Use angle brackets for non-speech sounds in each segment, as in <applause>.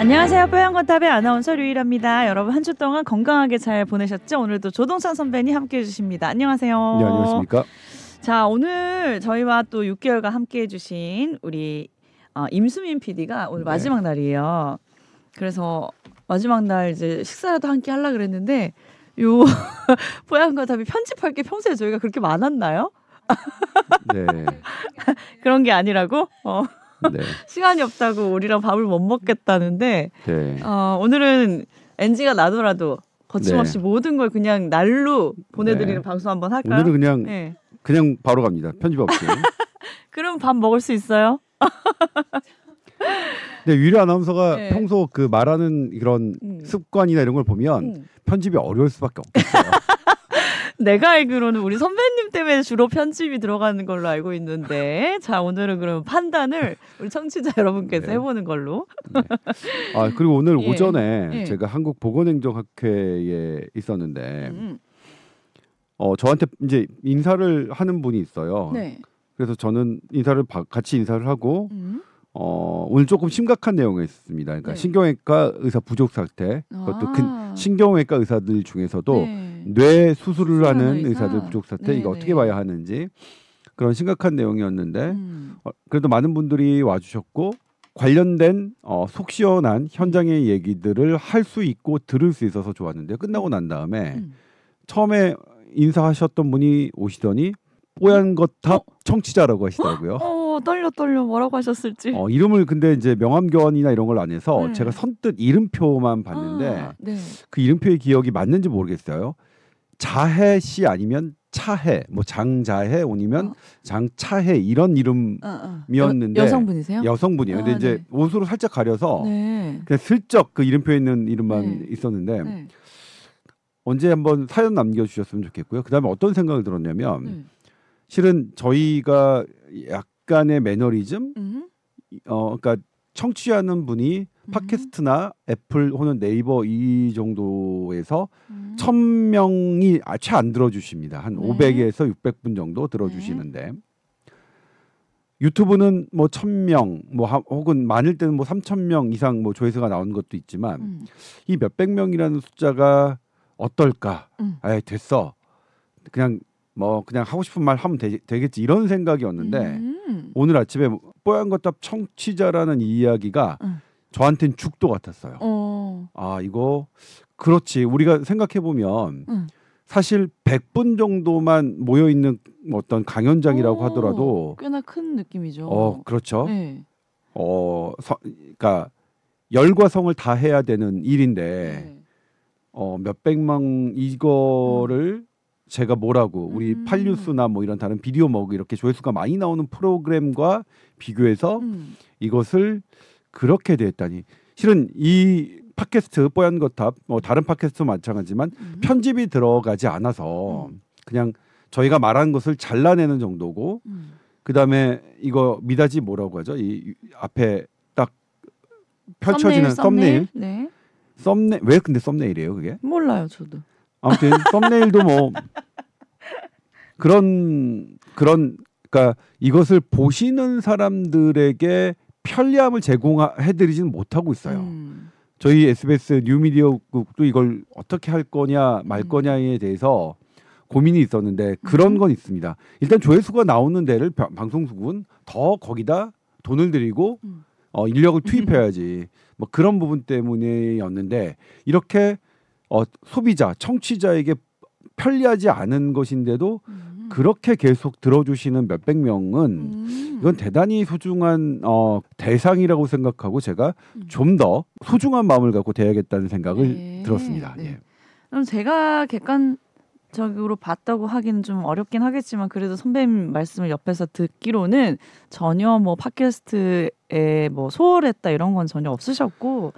안녕하세요. 뽀얀거탑의 아나운서 류일합니다. 여러분 한 주 동안 건강하게 잘 보내셨죠? 오늘도 조동찬 선배님 함께해 주십니다. 안녕하세요. 네, 안녕하십니까? 자, 오늘 저희와 또 6개월간 함께해 주신 우리 어, 임수민 PD가 오늘 네. 마지막 날이에요. 그래서 마지막 날 이제 식사라도 함께 하려 그랬는데 요 <laughs> 뽀얀거탑이 편집할 게 평소에 저희가 그렇게 많았나요? 네. <laughs> 그런 게 아니라고? 어, 네. <laughs> 시간이 없다고 우리랑 밥을 못 먹겠다는데 네. 어, 오늘은 NG가 나더라도 거침없이 네. 모든 걸 그냥 날로 보내드리는 네. 방송 한번 할까요? 오늘은 그냥 네. 그냥 바로 갑니다. 편집 없이. <laughs> 그럼 밥 먹을 수 있어요? <laughs> 근데 유리 아나운서가 네. 평소 그 말하는 그런 음. 습관이나 이런 걸 보면 음. 편집이 어려울 수밖에 없겠어요. 내가 알기로는 우리 선배님 때문에 주로 편집이 들어가는 걸로 알고 있는데 자 오늘은 그럼 판단을 우리 청취자 여러분께서 네. 해보는 걸로 아 그리고 오늘 <laughs> 예. 오전에 예. 제가 한국 보건행정학회에 있었는데 음. 어 저한테 이제 인사를 하는 분이 있어요. 네. 그래서 저는 인사를 바- 같이 인사를 하고 음. 어 오늘 조금 심각한 내용이었습니다. 그러니까 네. 신경외과 의사 부족 상태. 그것도 큰 아. 신경외과 의사들 중에서도 네. 뇌 수술을 하는 의사? 의사들 부족 사태 네, 이거 네. 어떻게 봐야 하는지 그런 심각한 내용이었는데 음. 어, 그래도 많은 분들이 와주셨고 관련된 어, 속 시원한 현장의 얘기들을 할 수 있고 들을 수 있어서 좋았는데 끝나고 난 다음에 음. 처음에 인사하셨던 분이 오시더니 뽀얀 거탑 청취자라고 하시더라고요. 어 떨려 떨려 뭐라고 하셨을지 어, 이름을 근데 이제 명함교환이나 이런 걸 안 해서 네. 제가 선뜻 이름표만 봤는데 아, 네. 그 이름표의 기억이 맞는지 모르겠어요. 자해 씨 아니면 차해, 뭐 장자해 아니면 어. 장차해 이런 이름 어, 어. 여, 여성분이세요? 여성분이에요. 근데 아, 이제 네. 옷으로 살짝 가려서 네. 그냥 슬쩍 그 이름표에 있는 이름만 네. 있었는데 네. 언제 한번 사연 남겨주셨으면 좋겠고요. 그다음에 어떤 생각을 들었냐면 네. 실은 저희가 약간의 매너리즘, 음. 어, 그러니까 청취하는 분이 음. 팟캐스트나 애플 혹은 네이버 이 정도에서 음. 천 명이 아, 채 안 들어주십니다. 한 네. 500에서 600분 정도 들어주시는데 유튜브는 뭐천 명, 뭐 하- 혹은 많을 때는 뭐 삼천 명 이상 뭐 조회수가 나오는 것도 있지만 음. 이 몇백 명이라는 숫자가 어떨까? 음. 아, 됐어. 그냥 뭐 그냥 하고 싶은 말 하면 되, 되겠지 이런 생각이었는데 음. 오늘 아침에 뽀얀 거탑 청취자라는 이 이야기가 음. 저한테는 죽도 같았어요. 어. 아 이거 그렇지 우리가 생각해 보면 음. 사실 100분 정도만 모여 있는 어떤 강연장이라고 오, 하더라도 꽤나 큰 느낌이죠. 어 그렇죠. 네. 어 서, 그러니까 열과 성을 다 해야 되는 일인데 네. 어 몇백만 이거를 제가 뭐라고 우리 음. 팔뉴스나 뭐 이런 다른 비디오 먹 이렇게 조회수가 많이 나오는 프로그램과 비교해서 음. 이것을 그렇게 됐다니 실은 이 팟캐스트 뽀얀 거탑 뭐 다른 팟캐스트 마찬가지지만 음. 편집이 들어가지 않아서 음. 그냥 저희가 말한 것을 잘라내는 정도고 음. 그다음에 이거 미다지 뭐라고 하죠 이 앞에 딱 펼쳐지는 썸네일 네. 썸네 왜 근데 썸네일이에요 그게 몰라요, 저도. 아무튼 <laughs> 썸네일도 뭐 그런 그런 그러니까 이것을 보시는 사람들에게 편리함을 제공해드리지는 못하고 있어요. 음. 저희 SBS 뉴미디어국도 이걸 어떻게 할 거냐 말 음. 거냐에 대해서 고민이 있었는데 그런 음. 건 있습니다. 일단 조회수가 나오는 데를 바- 방송국은 더 거기다 돈을 들이고 음. 어, 인력을 투입해야지 뭐 그런 부분 때문에였는데 이렇게 어, 소비자 청취자에게 편리하지 않은 것인데도 음. 그렇게 계속 들어주시는 몇백 명은 음. 이건 대단히 소중한 어, 대상이라고 생각하고 제가 음. 좀더 소중한 마음을 갖고 대야겠다는 생각을 네. 들었습니다. 네. 예. 그럼 제가 객관적으로 봤다고 하기는 좀 어렵긴 하겠지만 그래도 선배님 말씀을 옆에서 듣기로는 전혀 뭐 팟캐스트에 뭐 소홀했다 이런 건 전혀 없으셨고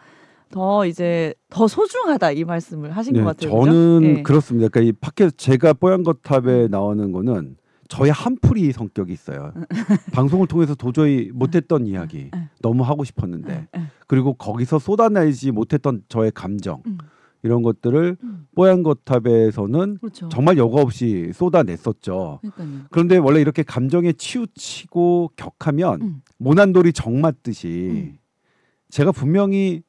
더 이제 더 소중하다 이 말씀을 하신 것 같아요. 그죠? 저는 예. 그렇습니다. 그러니까 이 팟캐스트 제가 뽀얀 거탑에 나오는 거는 저의 한풀이 성격이 있어요. <laughs> 방송을 통해서 도저히 못했던 이야기 응. 너무 하고 싶었는데. 그리고 거기서 쏟아내지 못했던 저의 감정 음. 이런 것들을 음. 뽀얀 거탑에서는 그렇죠. 정말 여과 없이 쏟아냈었죠. 그러니까요. 그런데 원래 이렇게 감정에 치우치고 격하면 음. 모난돌이 정 맞듯이 음. 제가 분명히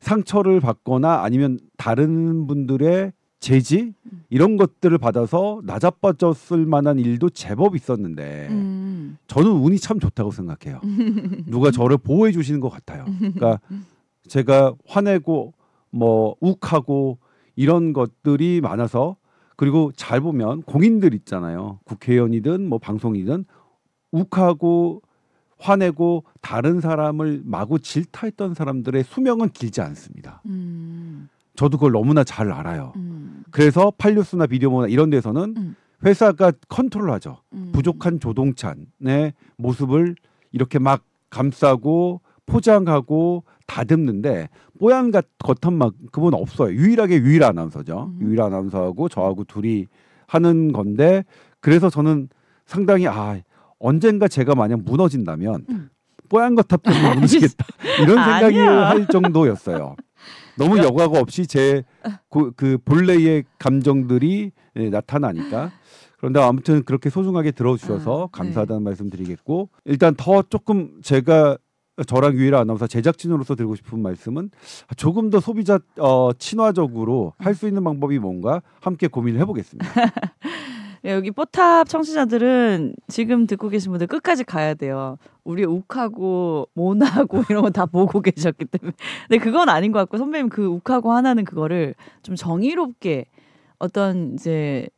상처를 받거나 아니면 다른 분들의 제지 음. 이런 것들을 받아서 나자빠졌을 만한 일도 제법 있었는데 음. 저는 운이 참 좋다고 생각해요. <laughs> 누가 저를 보호해 주시는 것 같아요. 그러니까 제가 화내고 뭐 욱하고 이런 것들이 많아서 그리고 잘 보면 공인들 있잖아요. 국회의원이든 뭐 방송이든 욱하고 화내고 다른 사람을 마구 질타했던 사람들의 수명은 길지 않습니다. 음. 저도 그걸 너무나 잘 알아요. 음. 그래서 팔뉴스나 비디오모나 이런 데서는 음. 회사가 컨트롤하죠. 음. 부족한 조동찬의 모습을 이렇게 막 감싸고 포장하고 다듬는데 뽀얀 것- 겉한막 그분 없어요. 유일하게 유일 아나운서죠. 음. 유일 아나운서하고 저하고 둘이 하는 건데 그래서 저는 상당히 아 언젠가 제가 만약 무너진다면 음. 뽀얀 거탑 때문에 <laughs> 무너지겠다 이런 생각이. 할 정도였어요. 너무 여과가 없이 제그 본래의 감정들이 예, 나타나니까 그런데 아무튼 그렇게 소중하게 들어주셔서 아, 네. 감사하다는 말씀드리겠고 일단 더 조금 제가 저랑 유일한 아나운서 제작진으로서 드리고 싶은 말씀은 조금 더 소비자 어, 친화적으로 할 수 있는 방법이 뭔가 함께 고민을 해보겠습니다. <laughs> 예, 여기 뽀탑 청취자들은 지금 듣고 계신 분들 끝까지 가야 돼요. 우리 욱하고 모나고 <laughs> 이런 거 다 보고 계셨기 때문에. 근데 그건 아닌 것 같고 선배님 그 욱하고 하나는 그거를 좀 정의롭게 어떤 이제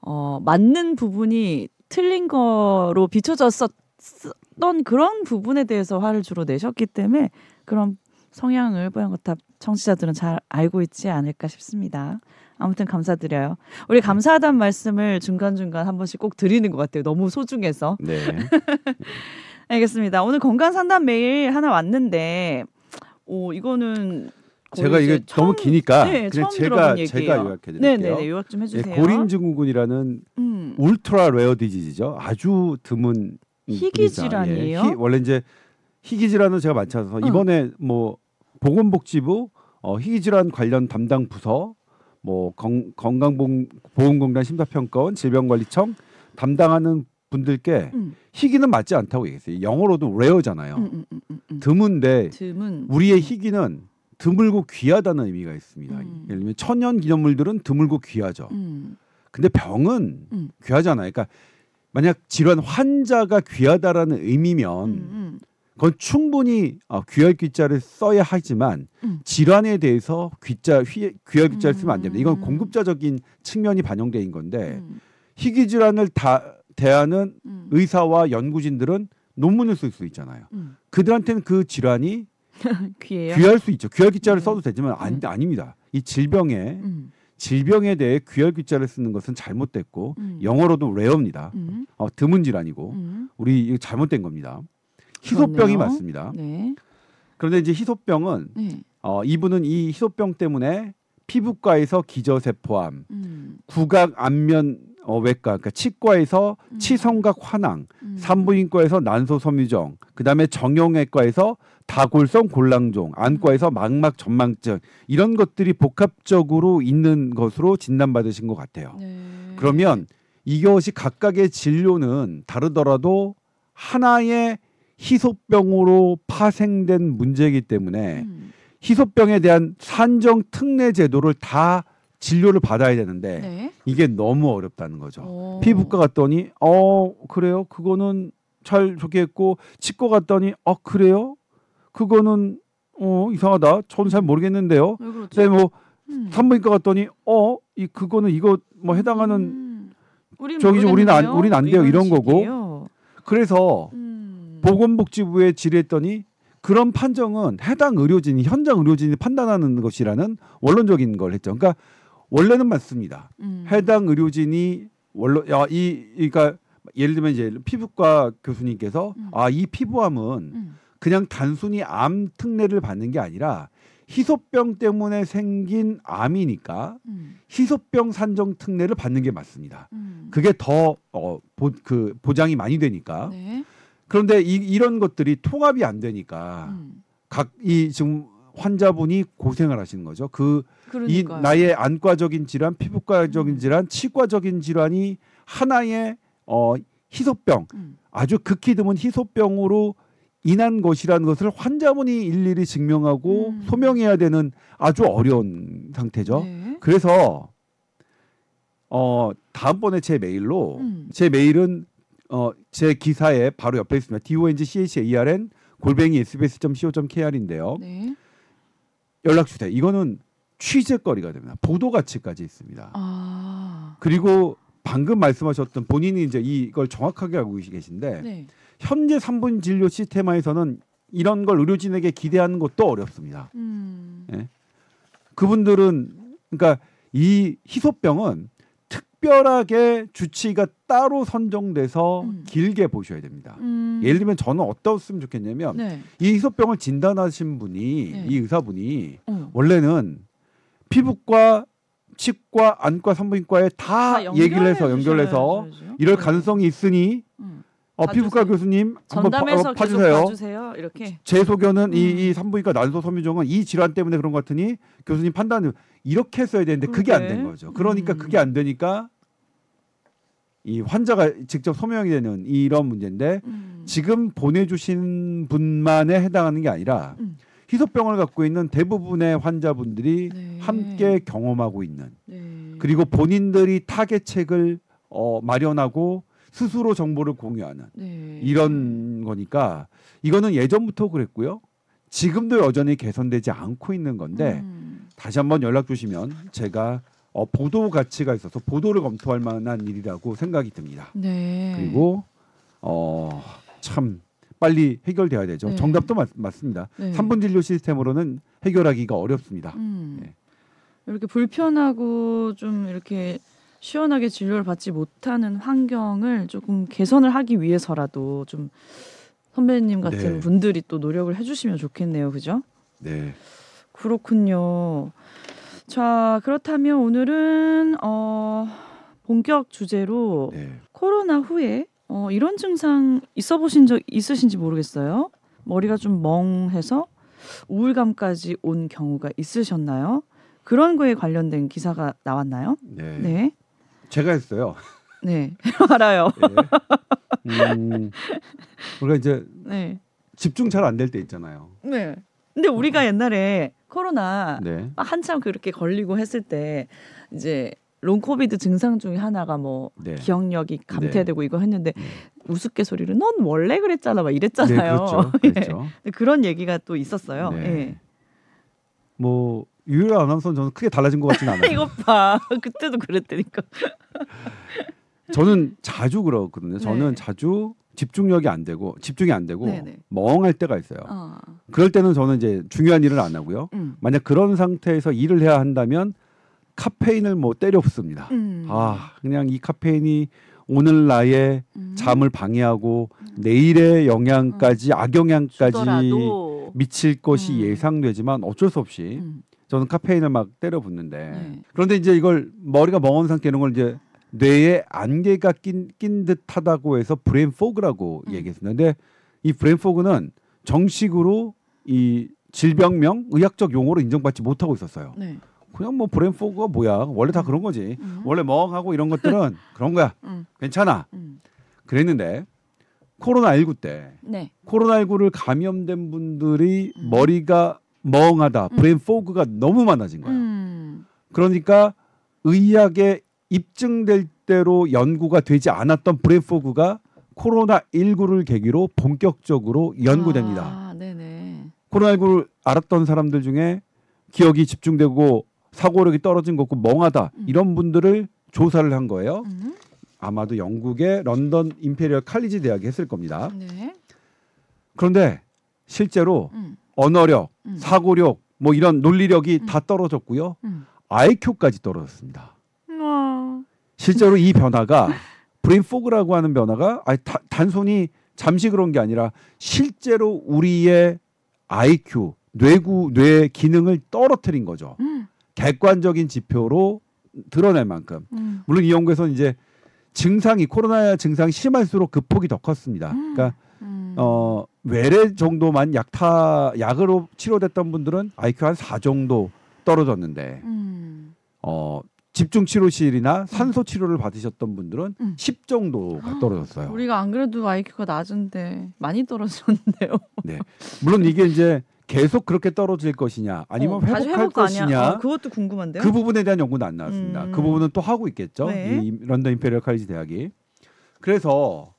어 맞는 부분이 틀린 거로 비춰졌었던 그런 부분에 대해서 화를 주로 내셨기 때문에 그런 성향을 뽀얀거탑 청취자들은 잘 알고 있지 않을까 싶습니다. 아무튼 감사드려요. 우리 감사하다는 말씀을 중간중간 한 번씩 꼭 드리는 것 같아요. 너무 소중해서. 네. <laughs> 알겠습니다. 오늘 건강 상담 메일 하나 왔는데, 오, 이거는. 거의 제가 이게 이제 너무 처음- 기니까 네, 그냥 처음 제가 제가 얘기예요. 요약해 드릴게요. 네네네, 요약 좀 예, 해주세요. 고린 증후군이라는 음, ultra rare disease죠. 아주 드문 희귀. 질환이에요? 희- 원래 이제 희귀 질환은 제가 많지 않아서 응. 이번에 뭐 보건복지부 어, 희귀 질환 관련 담당 부서 뭐 건, 건강보험공단 심사평가원 질병관리청 담당하는 분들께 음, 희귀는 맞지 않다고 얘기했어요. 영어로도 rare잖아요. 음, 음, 음, 음, 음. 드문데 드문. 우리의 희귀는 드물고 귀하다는 의미가 있습니다. 음. 예를 들면 천연 기념물들은 드물고 귀하죠. 음, 근데 병은 음. 귀하잖아요. 그러니까 만약 질환 환자가 귀하다라는 의미면 그건 충분히 어, 귀할 귀자를 써야 하지만 음. 질환에 대해서 귀자 휘, 귀할 귀자를 쓰면 안 됩니다. 이건 음. 공급자적인 측면이 반영된 건데 음, 희귀 질환을 다 대하는 음, 의사와 연구진들은 논문을 쓸 수 있잖아요. 음. 그들한테는 그 질환이 <laughs> 귀해요. 귀할 수 있죠. 귀할 귀자를 네. 써도 되지만 안, 음. 아닙니다. 이 질병에 음, 질병에 대해 귀할 귀자를 쓰는 것은 잘못됐고 음. 영어로도 레어입니다. 음, 어, 드문 질환이고 음. 우리 이거 잘못된 겁니다. 희소병이 그렇네요. 맞습니다. 네. 그런데 이제 희소병은 네. 어, 이분은 이 희소병 때문에 피부과에서 기저세포암, 음, 구각 안면 어, 외과, 그러니까 치과에서 음. 치성각 환항, 음. 산부인과에서 난소 섬유종, 그다음에 정형외과에서 다골성 골랑종, 안과에서 망막 전망증 이런 것들이 복합적으로 있는 것으로 진단받으신 것 같아요. 네. 그러면 이것이 각각의 진료는 다르더라도 하나의 희소병으로 파생된 문제이기 때문에 음. 희소병에 대한 산정 특례 제도를 다 진료를 받아야 되는데 네. 이게 너무 어렵다는 거죠. 오. 피부과 갔더니 어 그래요 그거는 잘 좋겠고 치과 갔더니 어 그래요 그거는 어 이상하다 저는 잘 모르겠는데요. 왜 그렇죠? 뭐 음. 산부인과 갔더니 어 이 그거는 이거 뭐 해당하는 음. 저기 좀 우리는 안-? 우리는 안 돼요, 이런 거고. 식이에요. 그래서 음. 보건복지부에 질의했더니 그런 판정은 해당 의료진이 현장 의료진이 판단하는 것이라는 원론적인 걸 했죠. 그러니까 원래는 맞습니다. 음. 해당 의료진이 원로 야이 그러니까 예를 들면 이제 피부과 교수님께서 음. 아이 피부암은 음. 그냥 단순히 암 특례를 받는 게 아니라 희소병 때문에 생긴 암이니까 음. 희소병 산정 특례를 받는 게 맞습니다. 음. 그게 더 어, 보, 그 보장이 많이 되니까. 네. 그런데 이, 이런 것들이 통합이 안 되니까 음. 각이 지금 환자분이 고생을 하시는 거죠. 그 이. 나의 안과적인 질환, 피부과적인 음. 질환, 치과적인 질환이 하나의 어 희소병, 음. 아주 극히 드문 희소병으로 인한 것이라는 것을 환자분이 일일이 증명하고 음. 소명해야 되는 아주 어려운 상태죠. 네. 그래서 어 다음번에 제 메일로 음. 제 메일은 어제 기사에 바로 옆에 있습니다. D O N G C H A E R N 골뱅이 sbs.co.kr인데요. 네. 연락 주세요. 이거는 취재거리가 됩니다. 보도 가치까지 있습니다. 아. 그리고 방금 말씀하셨던 본인이 이제 이걸 정확하게 알고 계신데 네. 현재 3분 진료 시스템에서는 이런 걸 의료진에게 기대하는 것도 어렵습니다. 음. 그분들은 그러니까 이 희소병은 특별하게 주치의가 따로 선정돼서 음. 길게 보셔야 됩니다. 음. 예를 들면 저는 어떻으면 좋겠냐면 네. 이 희소병을 진단하신 분이 네. 이 의사분이 어. 원래는 피부과, 치과, 안과, 산부인과에 다, 다 얘기를 해서 연결해서 주셔야죠. 이럴 네. 가능성이 있으니 음. 어, 봐주세요. 피부과 교수님 한번 어, 봐주세요. 봐주세요. 이렇게. 제 소견은 음. 이, 이 산부인과 난소 섬유종은 이 질환 때문에 그런 것 같으니 교수님 판단을 이렇게 했어야 되는데 그게 안. 된 거죠. 그러니까 음. 그게 안 되니까 이 환자가 직접 소명이 되는 이런 문제인데 음. 지금 보내주신 분만에 해당하는 게 아니라 음. 희소병을 갖고 있는 대부분의 환자분들이 네. 함께 경험하고 있는 네. 그리고 본인들이 타겟책을 어, 마련하고 스스로 정보를 공유하는 네. 이런 거니까 이거는 예전부터 그랬고요. 지금도 여전히 개선되지 않고 있는 건데 음. 다시 한번 연락 주시면 제가 어, 보도 가치가 있어서 보도를 검토할 만한 일이라고 생각이 듭니다. 네. 그리고 어, 참 빨리 해결돼야 되죠. 네. 정답도 맞, 맞습니다. 네. 3분 진료 시스템으로는 해결하기가 어렵습니다. 음. 네. 이렇게 불편하고 좀 이렇게 시원하게 진료를 받지 못하는 환경을 조금 개선을 하기 위해서라도 좀 선배님 같은 네. 분들이 또 노력을 해주시면 좋겠네요, 그죠? 네. 그렇군요. 자 그렇다면 오늘은 어, 본격 주제로 네. 코로나 후에 어, 이런 증상 있어 보신 적 있으신지 모르겠어요. 머리가 좀 멍해서 우울감까지 온 경우가 있으셨나요? 그런 거에 관련된 기사가 나왔나요? 네. 네. 제가 했어요. <laughs> 네. <laughs> 알아요. 네. 음, 우리가 이제 네. 집중 잘 안 될 때 있잖아요. 네. 근데 우리가 옛날에 코로나 네. 막 한참 그렇게 걸리고 했을 때 이제 long COVID 증상 중에 하나가 뭐 네. 기억력이 감퇴되고 이거 했는데 네. 우스갯소리로 넌 원래 그랬잖아 막 네, 이랬잖아요. 그렇죠. 예. <laughs> 그렇죠. 근데 그런 얘기가 또 있었어요. 네. 예. 뭐 유일한 아나운서는 저는 크게 달라진 것 같지는 않아요. <laughs> 이것 봐. 그때도 그랬다니까. 저는 자주 그렇거든요. 저는 네. 자주 집중력이 안 되고 집중이 안 되고 네네. 멍할 때가 있어요. 어. 그럴 때는 저는 이제 중요한 일을 안 하고요. 음. 만약 그런 상태에서 일을 해야 한다면 카페인을 뭐 때려 붓습니다. 음. 아 그냥 이 카페인이 오늘 나의 음. 잠을 방해하고 내일의 영향까지 악영향까지 주더라도. 미칠 것이 음. 예상되지만 어쩔 수 없이 음. 저는 카페인을 막 때려 붓는데 네. 그런데 이제 이걸 머리가 멍한 상태 이런 걸 이제 뇌에 안개가 낀, 낀 듯하다고 해서 brain fog라고 음. 얘기했습니다. 근데 이 brain fog는 정식으로 이 질병명 의학적 용어로 인정받지 못하고 있었어요. 네. 그냥 뭐 brain fog가 뭐야? 원래 다 그런 거지. 음. 원래 멍하고 이런 것들은 <laughs> 그런 거야. 음. 괜찮아. 음. 그랬는데 코로나 19 때 네. 코로나 19를 감염된 분들이 음. 머리가 멍하다. 음. brain fog가 너무 많아진 거야. 음. 그러니까 의학에 입증될 대로 연구가 되지 않았던 brain fog가 코로나 19를 계기로 본격적으로 연구됩니다. 아. 코로나 19를 알았던 사람들 중에 기억이 집중되고 사고력이 떨어진 거고 멍하다 음. 이런 분들을 조사를 한 거예요. 음. 아마도 영국의 런던 임페리얼 칼리지 대학이 했을 겁니다. 네. 그런데 실제로 음. 언어력, 음. 사고력, 뭐 이런 논리력이 음. 다 떨어졌고요. 음. IQ까지 떨어졌습니다. 와. 실제로 이 변화가 brain fog라고 하는 변화가 아니, 다- 단순히 잠시 그런 게 아니라 실제로 우리의 IQ, 뇌구, 뇌 기능을 떨어뜨린 거죠. 음. 객관적인 지표로 드러낼 만큼. 음. 물론 이 연구에서는 이제 증상이 코로나 증상이 심할수록 그 폭이 더 컸습니다. 음. 그러니까 음. 어 외래 정도만 약타 약으로 치료됐던 분들은 IQ 한4 정도 떨어졌는데 음. 어 집중 치료실이나 산소 치료를 받으셨던 분들은 음. 10 정도가 떨어졌어요. 우리가 안 그래도 IQ가 낮은데 많이 떨어졌는데요. 네. 물론 이게 이제 계속 그렇게 떨어질 것이냐 아니면 어, 회복할? 것이냐 어, 그것도 궁금한데요. 그 부분에 대한 연구는 안 나왔습니다. 음. 그 부분은 또 하고 있겠죠. 네. 이 런던 임페리얼 칼리지 대학이. 그래서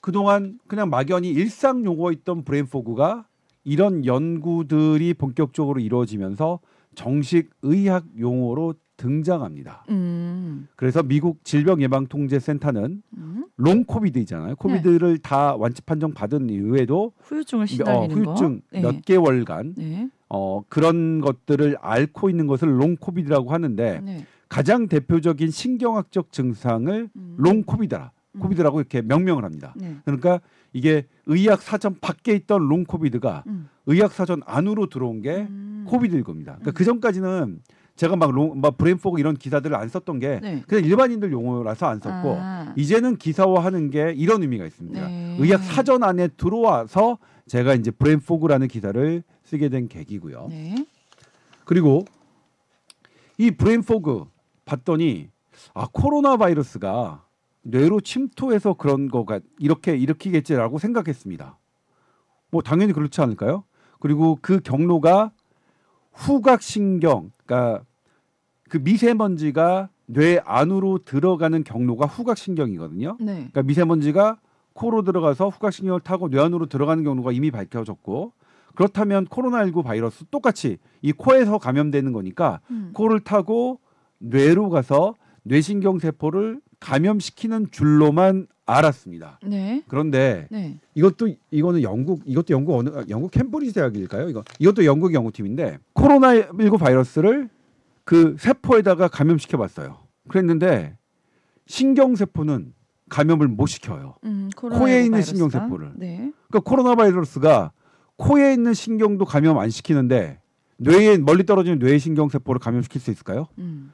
그동안 그냥 막연히 일상 용어였던 brain fog가 이런 연구들이 본격적으로 이루어지면서 정식 의학 용어로 등장합니다. 음. 그래서 미국 질병예방통제센터는 음. long COVID잖아요. COVID를 다 완치 판정 받은 이후에도 후유증을 어, 시달리는 거. 후유증 네. 몇 개월간 네. 어, 그런 것들을 앓고 있는 것을 long COVID라고 하는데 네. 가장 대표적인 신경학적 증상을 음. long COVID라 음. COVID라고 이렇게 명명을 합니다. 네. 그러니까 이게 의학 사전 밖에 있던 long COVID가 음. 의학 사전 안으로 들어온 게 음. COVID일 겁니다. 그러니까 음. 그 전까지는 제가 막, long, 막 brain fog 이런 기사들을 안 썼던 게 네. 그냥 일반인들 용어라서 안 썼고 아. 이제는 기사화하는 게 이런 의미가 있습니다. 네. 의학 사전 안에 들어와서 제가 이제 brain fog라는 기사를 쓰게 된 계기고요. 네. 그리고 이 brain fog 봤더니 아 코로나 바이러스가 뇌로 침투해서 그런 거가 이렇게 일으키겠지라고 생각했습니다. 뭐 당연히 그렇지 않을까요? 그리고 그 경로가 후각신경, 그러니까 그 미세먼지가 뇌 안으로 들어가는 경로가 후각신경이거든요. 네. 그러니까 미세먼지가 코로 들어가서 후각신경을 타고 뇌 안으로 들어가는 경로가 이미 밝혀졌고 그렇다면 코로나19 바이러스 똑같이 이 코에서 감염되는 거니까 음. 코를 타고 뇌로 가서 뇌신경 세포를 감염시키는 줄로만 알았습니다. 네. 그런데 네. 이것도 이거는 영국 이것도 영국 어느 아, 영국 캠브리지 대학일까요? 이거 이것도 영국 연구팀인데 코로나19 바이러스를 그 세포에다가 감염시켜 봤어요. 그랬는데 신경 세포는 감염을 못 시켜요. 음, 코에 코로나19 있는 바이러스가? 신경세포를. 네. 그러니까 코로나 바이러스가 코에 있는 신경도 감염 안 시키는데 뇌에 멀리 떨어지는 뇌 신경 세포를 감염시킬 수 있을까요? 음.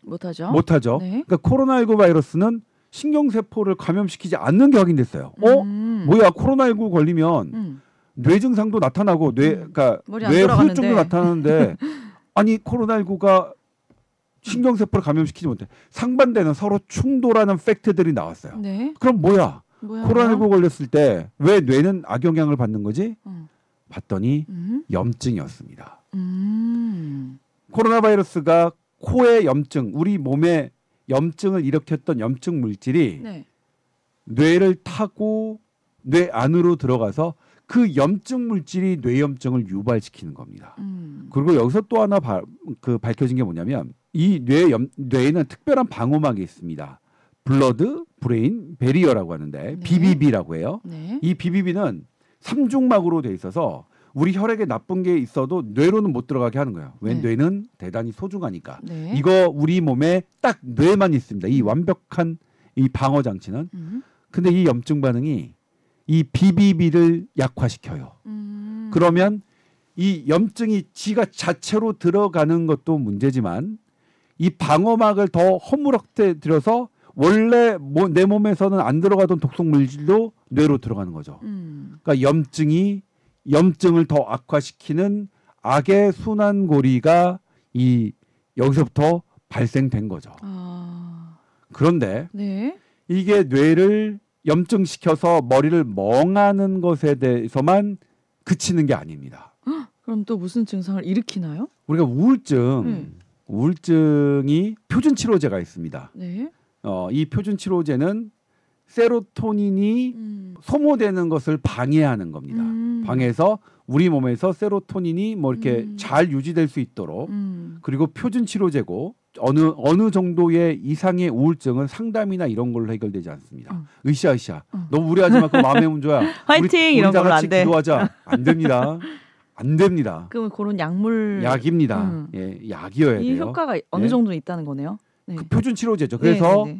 못하죠. 못하죠. 네. 그러니까 코로나19 바이러스는 신경 세포를 감염시키지 않는 게 확인됐어요. 어? 음. 뭐야? 코로나19 걸리면 음. 뇌 증상도 나타나고 뇌 음. 그러니까 뇌. 후유증도 나타나는데 <laughs> 아니 코로나19가 신경 세포를 감염시키지 못해. 상반되는 서로 충돌하는 팩트들이 나왔어요. 네. 그럼 뭐야? 뭐야? 코로나19 걸렸을 때 왜 뇌는 악영향을 받는 거지? 음. 봤더니 음. 염증이었습니다. 음. 코로나 바이러스가 코의 염증, 우리 몸에 염증을 일으켰던 염증 물질이 네. 뇌를 타고 뇌 안으로 들어가서 그 염증 물질이 뇌염증을 유발시키는 겁니다. 음. 그리고 여기서 또 하나 바, 그 밝혀진 게 뭐냐면 이 뇌, 염, 뇌에는 특별한 방어막이 있습니다. blood brain barrier라고 하는데 네. BBB라고 해요. 네. 이 BBB는 삼중막으로 돼 있어서 우리 혈액에 나쁜 게 있어도 뇌로는 못 들어가게 하는 거예요. 왜 네. 뇌는 대단히 소중하니까. 네. 이거 우리 몸에 딱 뇌만 있습니다. 이 완벽한 이 방어 장치는. 음. 근데 이 염증 반응이 이 BBB를 약화시켜요. 음. 그러면 이 염증이 지가 자체로 들어가는 것도 문제지만 이 방어막을 더 허물어뜨 들여서 원래 뭐- 내 몸에서는 안 들어가던 독성 물질도 뇌로 들어가는 거죠. 음. 그러니까 염증이 염증을 더 악화시키는 악의 순환고리가 이 여기서부터 발생된 거죠. 아. 그런데 네. 이게 뇌를 염증시켜서 머리를 멍하는 것에 대해서만 그치는 게 아닙니다. 그럼 또 무슨 증상을 일으키나요? 우리가 우울증, 음. 우울증이 표준 치료제가 있습니다. 네. 어, 이 표준 치료제는 세로토닌이 음. 소모되는 것을 방해하는 겁니다. 음. 방해해서 우리 몸에서 세로토닌이 뭐 이렇게 음. 잘 유지될 수 있도록 음. 그리고 표준 치료제고 어느 어느 정도의 이상의 우울증은 상담이나 이런 걸로 해결되지 않습니다. 음. 으쌰 으쌰. 음. 너무 무리하지 마. 그 마음의 <laughs> 문제야. 화이팅 우리, 이런 걸로 안 돼. 기도하자. 안 됩니다. 안 됩니다. 그럼 그런 약물 약입니다. 음. 예, 약이어야 이 돼요. 효과가 어느 네. 정도 있다는 거네요. 네. 그 표준 치료제죠. 그래서 네,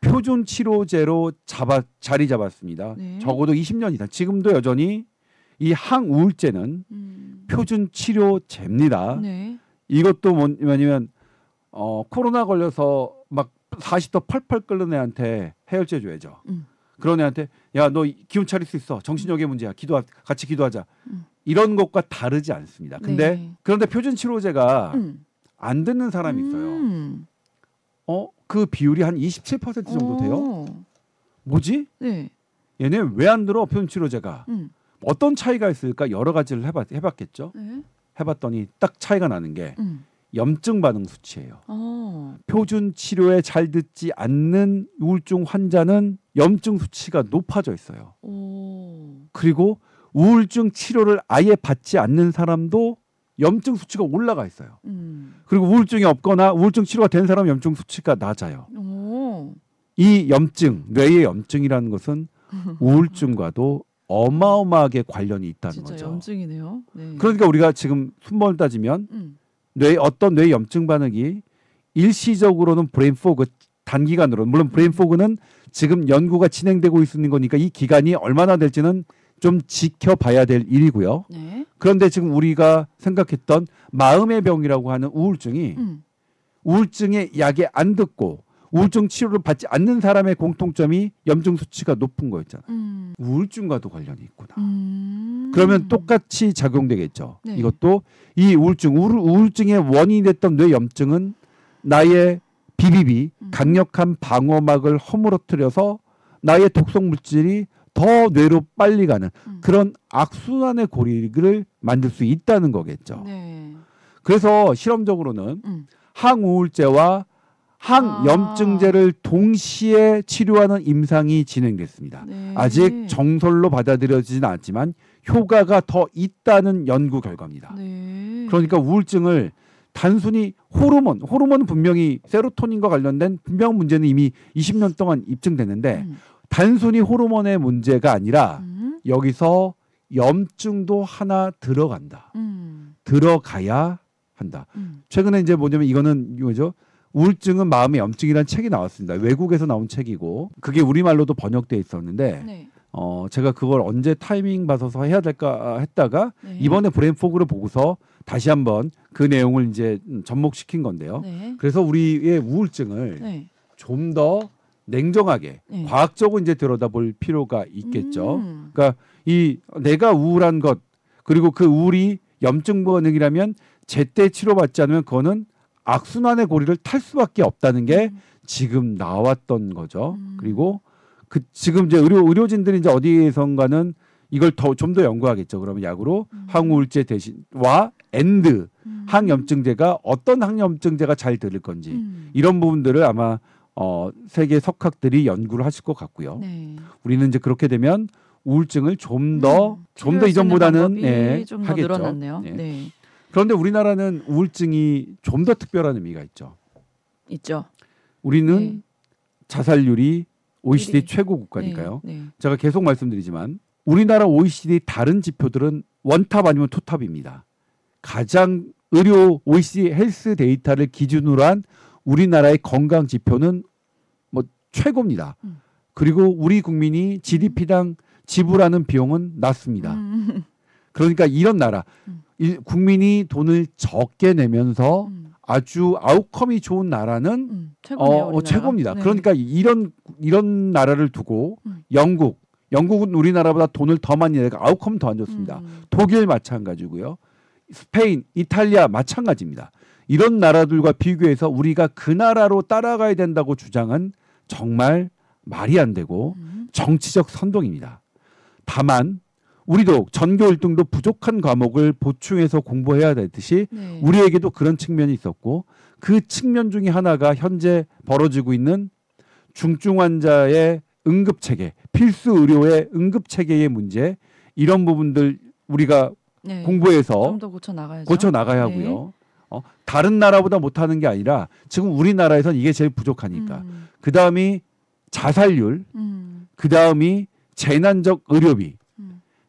네, 표준 치료제로 잡아 자리 잡았습니다. 네. 적어도 20년 이상. 지금도 여전히 이 항우울제는 음. 표준 치료제입니다. 네. 이것도 뭐- 뭐냐면 어 코로나 걸려서 막 40도 펄펄 끓는 애한테 해열제 줘야죠. 음. 그런 애한테 야 너 기운 차릴 수 있어. 정신력의 문제야. 기도 같이 기도하자. 음. 이런 것과 다르지 않습니다. 근데 네. 그런데 표준 치료제가 음. 안 듣는 사람이 있어요. 음. 어그 비율이 한 27% 정도 돼요. 오. 뭐지? 네. 얘네 왜 안 들어 표현 치료제가 음. 어떤 차이가 있을까 여러 가지를 해봤, 해봤겠죠. 네. 해봤더니 딱 차이가 나는 게 음. 염증 반응 수치예요. 어. 표준 치료에 잘 듣지 않는 우울증 환자는 염증 수치가 높아져 있어요. 오. 그리고 우울증 치료를 아예 받지 않는 사람도 염증 수치가 올라가 있어요. 음. 그리고 우울증이 없거나 우울증 치료가 된 사람 염증 수치가 낮아요. 오. 이 염증, 뇌의 염증이라는 것은 <laughs> 우울증과도 어마어마하게 관련이 있다는 거죠. 염증이네요. 네. 그러니까 우리가 지금 순번을 따지면 음. 뇌 어떤 뇌 염증 반응이 일시적으로는 brain fog 단기간으로 물론 brain fog는 지금 연구가 진행되고 있는 거니까 이 기간이 얼마나 될지는 좀 지켜봐야 될 일이고요. 네. 그런데 지금 우리가 생각했던 마음의 병이라고 하는 우울증이 음. 우울증의 약에 안 듣고 우울증 치료를 받지 않는 사람의 공통점이 염증 수치가 높은 거였잖아요. 음. 우울증과도 관련이 있구나. 음. 그러면 똑같이 작용되겠죠. 네. 이것도 이 우울증, 우울, 우울증의 원인이 됐던 뇌 염증은 나의 비비비, 음. 강력한 방어막을 허물어뜨려서 나의 독성 물질이 더 뇌로 빨리 가는 음. 그런 악순환의 고리를 만들 수 있다는 거겠죠. 네. 그래서 실험적으로는 음. 항우울제와 항염증제를 동시에 치료하는 임상이 진행됐습니다. 네. 아직 정설로 받아들여지진 않지만 효과가 더 있다는 연구 결과입니다. 네. 그러니까 우울증을 단순히 호르몬, 호르몬은 분명히 세로토닌과 관련된 분명한 문제는 이미 20년 동안 입증됐는데 음. 단순히 호르몬의 문제가 아니라 음. 여기서 염증도 하나 들어간다. 음. 들어가야 한다. 음. 최근에 이제 뭐냐면 이거는 이거죠. 우울증은 마음의 염증이라는 책이 나왔습니다. 외국에서 나온 책이고 그게 우리말로도 번역돼 있었는데 네. 어 제가 그걸 언제 타이밍 봐서 해야 될까 했다가 네. 이번에 brain fog를 보고서 다시 한번 그 내용을 이제 접목시킨 건데요. 네. 그래서 우리의 우울증을 네. 좀더 냉정하게 네. 과학적으로 이제 들여다볼 필요가 있겠죠. 음. 그러니까 이 내가 우울한 것 그리고 그 우울이 염증 반응이라면 제때 치료받지 않으면 그거는 악순환의 고리를 탈 수밖에 없다는 게 음. 지금 나왔던 거죠. 음. 그리고 그 지금 이제 의료 의료진들이 이제 어디에선가는 이걸 더 좀 더 연구하겠죠. 그러면 약으로 음. 항우울제 대신와 and 음. 항염증제가 어떤 항염증제가 잘 들을 건지 음. 이런 부분들을 아마 어 세계 석학들이 연구를 하실 것 같고요. 네. 우리는 이제 그렇게 되면 우울증을 좀더 음. 좀더수 있는 이전보다는 예, 좀 더 하겠죠. 늘어났네요. 예. 네. 그런데 우리나라는 우울증이 좀 더 특별한 의미가 있죠. 있죠. 우리는 네. 자살률이 OECD. 최고 국가니까요. 네. 네. 제가 계속 말씀드리지만 우리나라 OECD 다른 지표들은 원탑 아니면 투탑입니다. 가장 의료 OECD 헬스 데이터를 기준으로 한 우리나라의 건강 지표는 뭐 최고입니다. 음. 그리고 우리 국민이 GDP당 지불하는 비용은 낮습니다. 음. 그러니까 이런 나라 음. 이 국민이 돈을 적게 내면서 음. 아주 아웃컴이 좋은 나라는 음. 최고네요. 어, 어. 최고입니다. 네. 그러니까 이런 이런 나라를 두고 음. 영국, 영국은 우리나라보다 돈을 더 많이 내고 아웃컴 더 안 좋습니다. 음. 독일 마찬가지고요. 스페인, 이탈리아 마찬가지입니다. 이런 나라들과 비교해서 우리가 그 나라로 따라가야 된다고 주장은 정말 말이 안 되고 음. 정치적 선동입니다. 다만 우리도 전교 1등도 부족한 과목을 보충해서 공부해야 되듯이 네. 우리에게도 그런 측면이 있었고 그 측면 중에 하나가 현재 벌어지고 있는 중증 환자의 응급 체계, 필수 의료의 응급 체계의 문제 이런 부분들 우리가 네. 공부해서 좀 더 고쳐 나가야죠. 고쳐 나가야 네. 하고요. 어, 다른 나라보다 못하는 게 아니라 지금 우리나라에선 이게 제일 부족하니까 음. 그 다음이 자살률, 음. 그 다음이 재난적 의료비.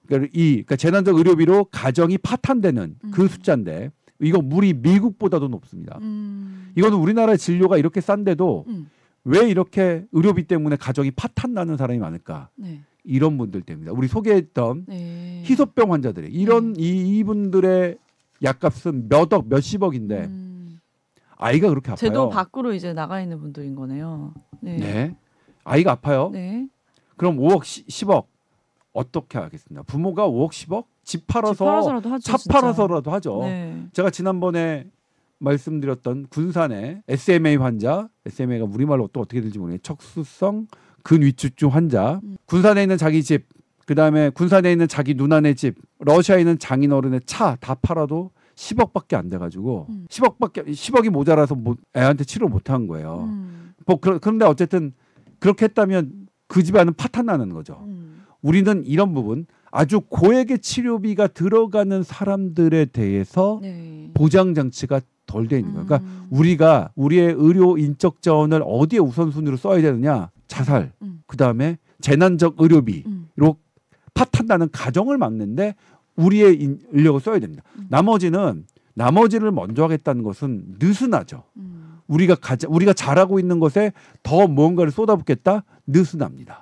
음. 그러니까 이 그러니까 재난적 의료비로 가정이 파탄되는 그 음. 숫자인데 이거 물이 미국보다도 높습니다. 음. 이거는 우리나라의 진료가 이렇게 싼데도 음. 왜 이렇게 의료비 때문에 가정이 파탄 나는 사람이 많을까? 네. 이런 분들 때문이다. 우리 소개했던 네. 희소병 환자들이 이런 네. 이, 이분들의 약값은 몇억 몇십억인데 음. 아이가 그렇게 아파요. 제도 밖으로 이제 나가 있는 분들인 거네요. 네. 네. 아이가 아파요. 네. 그럼 5억 10억 어떻게 하겠습니까? 부모가 5억 10억 집 팔아서 집 하죠. 차 진짜. 팔아서라도 하죠. 네. 제가 지난번에 말씀드렸던 군산의 SMA 환자, SMA가 우리말로 또 어떻게 될지 모르겠네. 척수성 근위축증 환자. 음. 군산에 있는 자기 집, 그다음에 군산에 있는 자기 누나네 집, 러시아에 있는 장인어른의 차 다 팔아도 10억밖에 안 돼가지고 음. 10억밖에 10억이 모자라서 못, 애한테 치료 못한 거예요. 음. 뭐 그런데 어쨌든 그렇게 했다면 그 집안은 파탄 나는 거죠. 음. 우리는 이런 부분 아주 고액의 치료비가 들어가는 사람들에 대해서 네. 보장 장치가 덜 돼 있는 거예요. 그러니까 음. 우리가 우리의 의료 인적 자원을 어디에 우선순위로 써야 되느냐? 자살, 음. 그다음에 재난적 의료비로 음. 파탄 나는 가정을 막는데 우리의 인- 인력을 써야 됩니다. 음. 나머지는 나머지를 먼저 하겠다는 것은 느슨하죠. 음. 우리가 가자, 우리가 잘하고 있는 것에 더 무언가를 쏟아붓겠다 느슨합니다.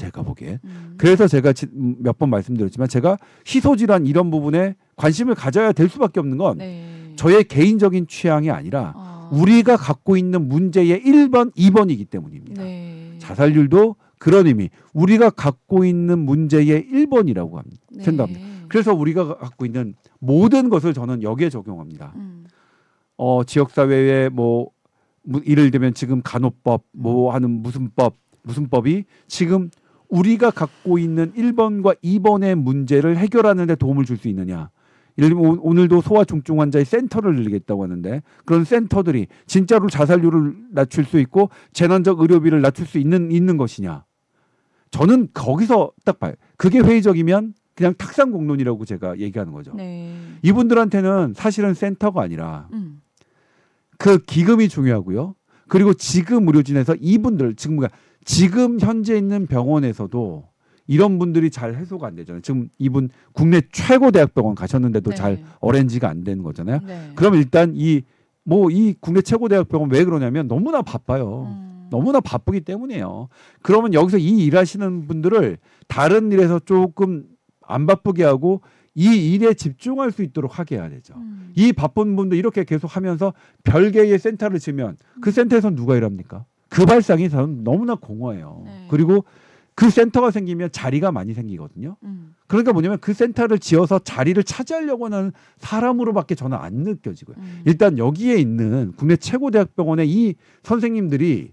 음. 제가 보기에. 음. 그래서 제가 몇 번 말씀드렸지만 제가 희소질환 이런 부분에 관심을 가져야 될 수밖에 없는 건 네. 저의 개인적인 취향이 아니라 아. 우리가 갖고 있는 문제의 1번, 2번이기 때문입니다. 네. 자살률도 그런 의미. 우리가 갖고 있는 문제의 1번이라고 합니다. 네. 생각합니다. 그래서 우리가 갖고 있는 모든 것을 저는 여기에 적용합니다. 음. 어, 지역 사회에 뭐 무- 예를 들면 지금 간호법 뭐 하는 무슨 법 무슨 법이 지금 우리가 갖고 있는 1번과 2번의 문제를 해결하는 데 도움을 줄 수 있느냐. 예를 들면 오- 오늘도 소아중증 환자의 센터를 늘리겠다고 하는데 그런 센터들이 진짜로 자살률을 낮출 수 있고 재난적 의료비를 낮출 수 있는 있는 것이냐. 저는 거기서 딱 봐요. 그게 회의적이면 그냥 탁상 공론이라고 제가 얘기하는 거죠. 네. 이분들한테는 사실은 센터가 아니라 음. 그 기금이 중요하고요. 그리고 지금 의료진에서 이분들 지금 그러니까 지금 현재 있는 병원에서도 이런 분들이 잘 해소가 안 되잖아요. 지금 이분 국내 최고 대학병원 가셨는데도 네. 잘 어렌지가 안 되는 거잖아요. 네. 그럼 일단 이 뭐 이 국내 최고 대학병원 왜 그러냐면 너무나 바빠요. 음. 너무나 바쁘기 때문이에요. 그러면 여기서 이 일하시는 분들을 다른 일에서 조금 안 바쁘게 하고 이 일에 집중할 수 있도록 하게 해야 되죠. 음. 이 바쁜 분도 이렇게 계속 하면서 별개의 센터를 지으면 그 센터에선 누가 일합니까? 그 발상이 저는 너무나 공허해요. 네. 그리고 그 센터가 생기면 자리가 많이 생기거든요. 음. 그러니까 뭐냐면 그 센터를 지어서 자리를 차지하려고 하는 사람으로밖에 저는 안 느껴지고요. 음. 일단 여기에 있는 국내 최고 대학병원의 이 선생님들이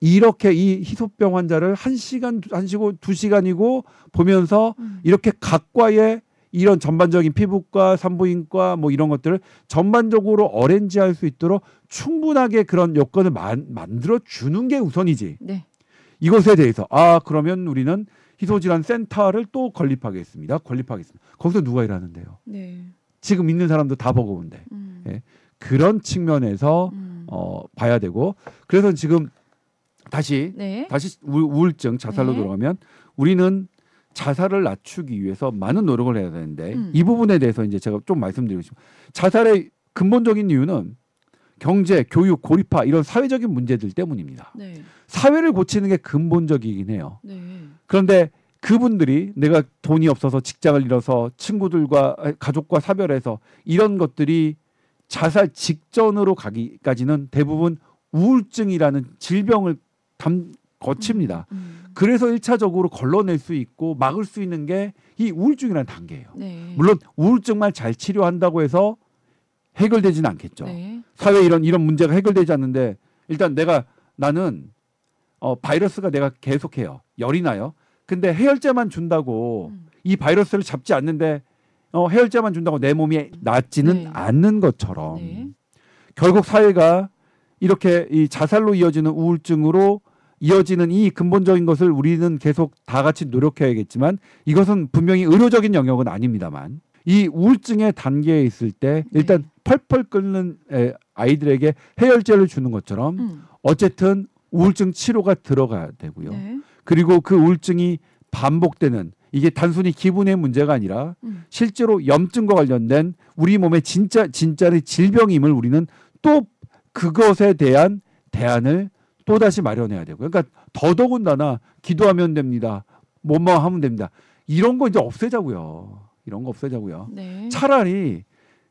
이렇게 이 희소병 환자를 한 시간 한 시고 두 시간이고 보면서 음. 이렇게 각과의 이런 전반적인 피부과 산부인과 뭐 이런 것들을 전반적으로 어렌지할 수 있도록 충분하게 그런 여건을 만, 만들어 주는 게 우선이지. 네. 이것에 대해서 아 그러면 우리는 희소질환 센터를 또 건립하겠습니다. 건립하겠습니다. 거기서 누가 일하는데요? 네. 지금 있는 사람도 다 버거운데 음. 예. 그런 측면에서 음. 어 봐야 되고 그래서 지금 다시 네. 다시 우- 우울증 자살로 네. 들어가면 우리는 자살을 낮추기 위해서 많은 노력을 해야 되는데 음. 이 부분에 대해서 이제 제가 좀 말씀드리고 싶어요. 자살의 근본적인 이유는 경제, 교육, 고립화 이런 사회적인 문제들 때문입니다. 네. 사회를 고치는 게 근본적이긴 해요. 네. 그런데 그분들이 내가 돈이 없어서 직장을 잃어서 친구들과 아, 가족과 사별해서 이런 것들이 자살 직전으로 가기까지는 대부분 우울증이라는 질병을 담 거칩니다. 음. 그래서 일차적으로 걸러낼 수 있고 막을 수 있는 게 이 우울증이라는 단계예요. 네. 물론 우울증만 잘 치료한다고 해서 해결되지는 않겠죠. 네. 사회 이런 이런 문제가 해결되지 않는데 일단 내가 나는 어 바이러스가 내가 계속해요. 열이 나요. 근데 해열제만 준다고 음. 이 바이러스를 잡지 않는데 어 해열제만 준다고 내 몸이 낫지는 네. 않는 것처럼 네. 결국 사회가 이렇게 이 자살로 이어지는 우울증으로 이어지는 이 근본적인 것을 우리는 계속 다 같이 노력해야겠지만 이것은 분명히 의료적인 영역은 아닙니다만 이 우울증의 단계에 있을 때 일단 네. 펄펄 끓는 에, 아이들에게 해열제를 주는 것처럼 음. 어쨌든 우울증 치료가 들어가야 되고요. 네. 그리고 그 우울증이 반복되는 이게 단순히 기분의 문제가 아니라 음. 실제로 염증과 관련된 우리 몸의 진짜 진짜의 질병임을 우리는 또 그것에 대한 대안을 또 다시 마련해야 되고 그러니까 더더군다나 기도하면 됩니다. 뭐뭐 하면 됩니다. 이런 거 이제 없애자고요. 이런 거 없애자고요. 네. 차라리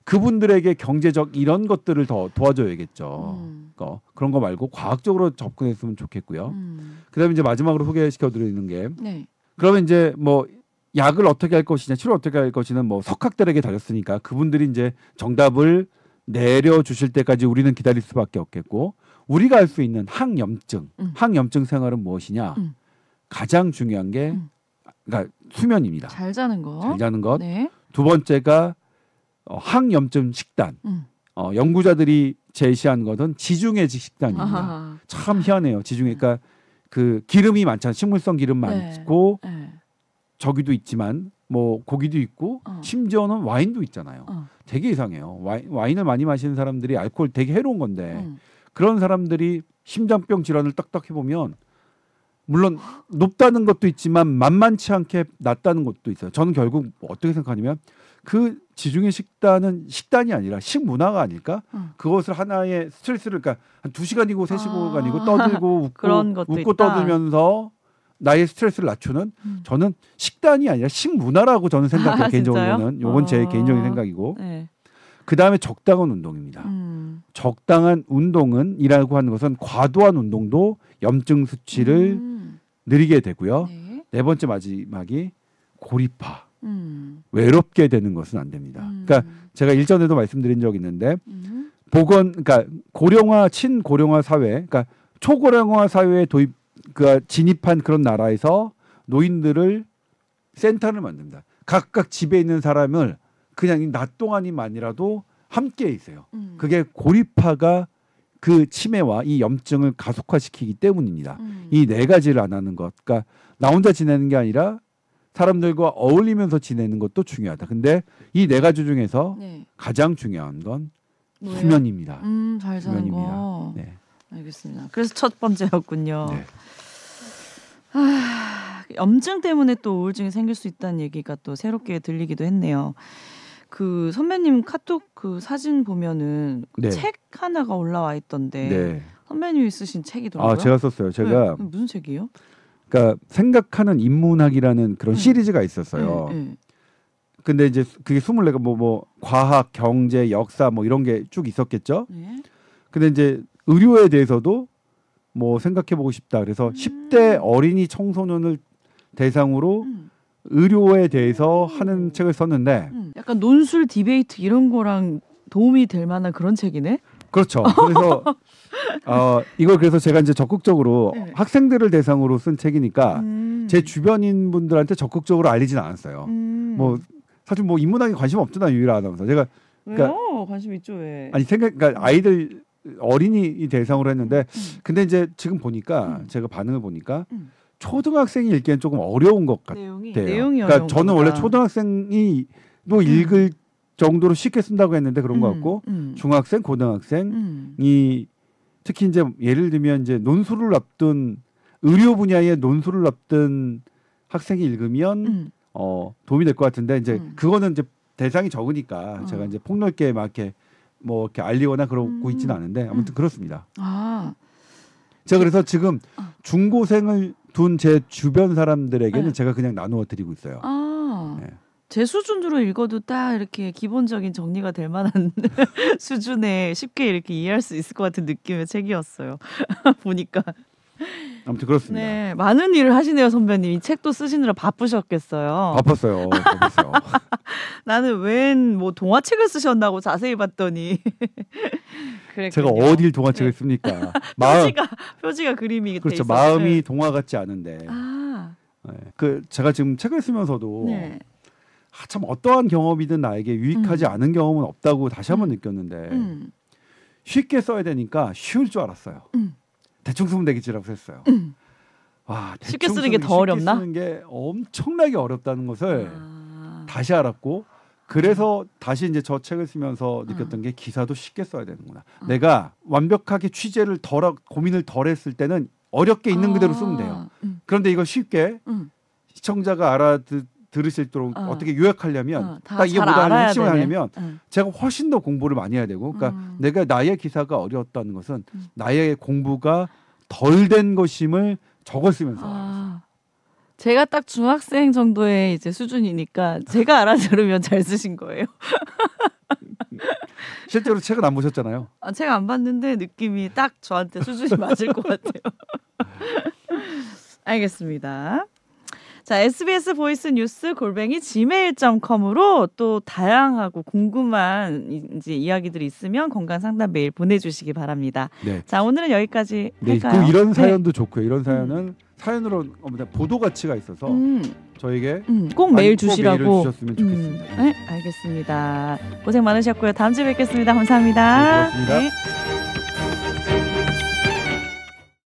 그분들에게 경제적 이런 것들을 더 도와줘야겠죠. 음. 어, 그런 거 말고 과학적으로 접근했으면 좋겠고요. 음. 그다음에 이제 마지막으로 소개시켜 드리는 게 네. 그러면 이제 뭐 약을 어떻게 할 것이냐 치료 어떻게 할 것이냐 뭐 석학들에게 달렸으니까 그분들이 이제 정답을 내려 주실 때까지 우리는 기다릴 수밖에 없겠고 우리가 할 수 있는 항염증, 음. 항염증 생활은 무엇이냐? 음. 가장 중요한 게 음. 그러니까 수면입니다. 잘 자는 거. 잘 자는 것. 네. 두 번째가 어, 항염증 식단. 음. 어, 연구자들이 제시한 것은 지중해식 식단입니다. 아하. 참 희한해요. 지중해 그러니까 그 기름이 많잖아요. 식물성 기름 네. 많고 네. 저기도 있지만 뭐 고기도 있고 어. 심지어는 와인도 있잖아요. 어. 되게 이상해요. 와인, 와인을 많이 마시는 사람들이 알코올 되게 해로운 건데 음. 그런 사람들이 심장병 질환을 딱딱 해보면 물론 높다는 것도 있지만 만만치 않게 낮다는 것도 있어요. 저는 결국 어떻게 생각하냐면 그 지중해 식단은 식단이 아니라 식문화가 아닐까? 음. 그것을 하나의 스트레스를 그러니까 한두 시간이고 세 아. 시간이고 떠들고 <laughs> 웃고 웃고 있다. 떠들면서 나의 스트레스를 낮추는 음. 저는 식단이 아니라 식문화라고 저는 생각해요 아, 개인적으로는? 요건 제 어. 개인적인 생각이고 네. 그 다음에 적당한 운동입니다. 음. 적당한 운동은 이라고 하는 것은 과도한 운동도 염증 수치를 음. 느리게 되고요. 네. 네 번째 마지막이 고립화. 음. 외롭게 되는 것은 안 됩니다. 음. 그러니까 제가 일전에도 말씀드린 적이 있는데 음. 보건 그러니까 고령화 친고령화 사회 그러니까 초고령화 사회에 도입 그 진입한 그런 나라에서 노인들을 센터를 만듭니다. 각각 집에 있는 사람을 그냥 이낮 동안이만이라도 함께 있어요. 음. 그게 고립화가 그 치매와 이 염증을 가속화시키기 때문입니다. 음. 이네 가지를 안 하는 것. 그러니까 나 혼자 지내는 게 아니라 사람들과 어울리면서 지내는 것도 중요하다. 근데 이 네 가지 중에서 네. 가장 중요한 건 뭐예요? 수면입니다. 음, 잘 자는 수면입니다. 거. 네. 알겠습니다. 그래서 첫 번째였군요. 네. 아, 염증 때문에 또 우울증이 생길 수 있다는 얘기가 또 새롭게 들리기도 했네요. 그 선배님 카톡 그 사진 보면은 그 네. 책 하나가 올라와 있던데 네. 선배님이 쓰신 책이더라고요. 아, 제가 썼어요. 제가 네, 무슨 책이요? 그러니까 생각하는 인문학이라는 그런 음. 시리즈가 있었어요. 네, 네. 근데 이제 그게 24가 뭐, 뭐 과학, 경제, 역사 뭐 이런 게 쭉 있었겠죠. 네. 근데 이제 의료에 대해서도 뭐 생각해 보고 싶다. 그래서 음. 10대 어린이 청소년을 대상으로 음, 의료에 대해서 음. 하는 책을 썼는데 음. 약간 논술 디베이트 이런 거랑 도움이 될 만한 그런 책이네. 그렇죠. 그래서 <laughs> 어 이걸 그래서 제가 이제 적극적으로 네. 학생들을 대상으로 쓴 책이니까 음. 제 주변인 분들한테 적극적으로 알리진 않았어요. 음. 뭐 사실 뭐 인문학에 관심 없잖아 유일한 아나운서. 제가 그러니까- 왜요? 관심 있죠 왜? 아니 생각 그러니까 아이들 어린이 대상으로 했는데 음. 근데 이제 지금 보니까 음. 제가 반응을 보니까 음. 초등학생이 읽기엔 조금 어려운 것 같아요. 내용이 내용이 그러니까 저는. 원래 초등학생이 또 읽을 정도로 쉽게 쓴다고 했는데 그런 것 음, 같고 음. 중학생, 고등학생이 음. 특히 이제 예를 들면 이제 논술을 앞둔 의료 분야의 논술을 앞둔 학생이 읽으면 음. 어 도움이 될 것 같은데 이제 음. 그거는 이제 대상이 적으니까 어. 제가 이제 폭넓게 막 이렇게 뭐 이렇게 알리거나 그러고 음. 있지는 않은데 아무튼 음. 그렇습니다. 아, 제가 그래서 지금 어. 중고생을 둔 제 주변 사람들에게는 네. 제가 그냥 나누어 드리고 있어요. 아. 네. 제 수준으로 읽어도 딱 이렇게 기본적인 정리가 될 만한 <laughs> 수준에 쉽게 이렇게 이해할 수 있을 것 같은 느낌의 책이었어요. <laughs> 보니까. 아무튼 그렇습니다. 네, 많은 일을 하시네요, 선배님. 이 책도 쓰시느라 바쁘셨겠어요. 바빴어요. 바빴어요. <laughs> 나는 웬 뭐 동화책을 쓰셨나고 자세히 봤더니. 제가 그랬군요. 어딜 동화책을 씁니까? <laughs> 마음 표지가 표지가 그림이 돼 그렇죠. 마음이 동화 같지 않은데. 아, 네. 그 제가 지금 책을 쓰면서도 네. 아, 참 어떠한 경험이든 나에게 유익하지 음. 않은 경험은 없다고 다시 한번 음. 느꼈는데 음, 쉽게 써야 되니까 쉬울 줄 알았어요. 음. 대충 쓰면 되겠지라고 했어요. 음. 와, 쉽게 쓰는 게 더 어렵나? 쉽게 쓰는 게 엄청나게 어렵다는 것을 아. 다시 알았고 그래서 다시 이제 저 책을 쓰면서 느꼈던 음. 게 기사도 쉽게 써야 되는구나. 음. 내가 완벽하게 취재를 덜 하- 고민을 덜 했을 때는 어렵게 있는 그대로 쓰면 돼요. 아, 음, 그런데 이걸 쉽게 음. 시청자가 알아들 으실도록 어. 어. 떻게 요약하려면 어, 다딱 이게 잘 뭐다 하는 알아야 핵심을 되네. 하려면 음. 제가 훨씬 더 공부를 많이 해야 되고 그러니까 음. 내가 나의 기사가 어려웠다는 것은 음. 나의 공부가 덜 된 것임을 적었으면서 아, 제가 딱 중학생 정도의 이제 수준이니까 제가 알아들으면 잘 쓰신 거예요. <laughs> 실제로 책은 안 보셨잖아요. 아, 제가 안 봤는데 느낌이 딱 저한테 수준이 맞을 것 같아요. <laughs> 알겠습니다. 자, SBS voice news 골뱅이 gmail.com으로 또 다양하고 궁금한 이- 이제 이야기들이 있으면 건강 상담 메일 보내주시기 바랍니다. 네. 자, 오늘은 여기까지 네, 할까요? 그 이런 네. 사연도 좋고요. 이런 사연은 사연으로 보도 가치가 있어서 음, 저에게 음, 꼭 메일 꼭 주시라고. 주셨으면 좋겠습니다. 네, 알겠습니다. 고생 많으셨고요. 다음 주에 뵙겠습니다. 감사합니다. 네. 네.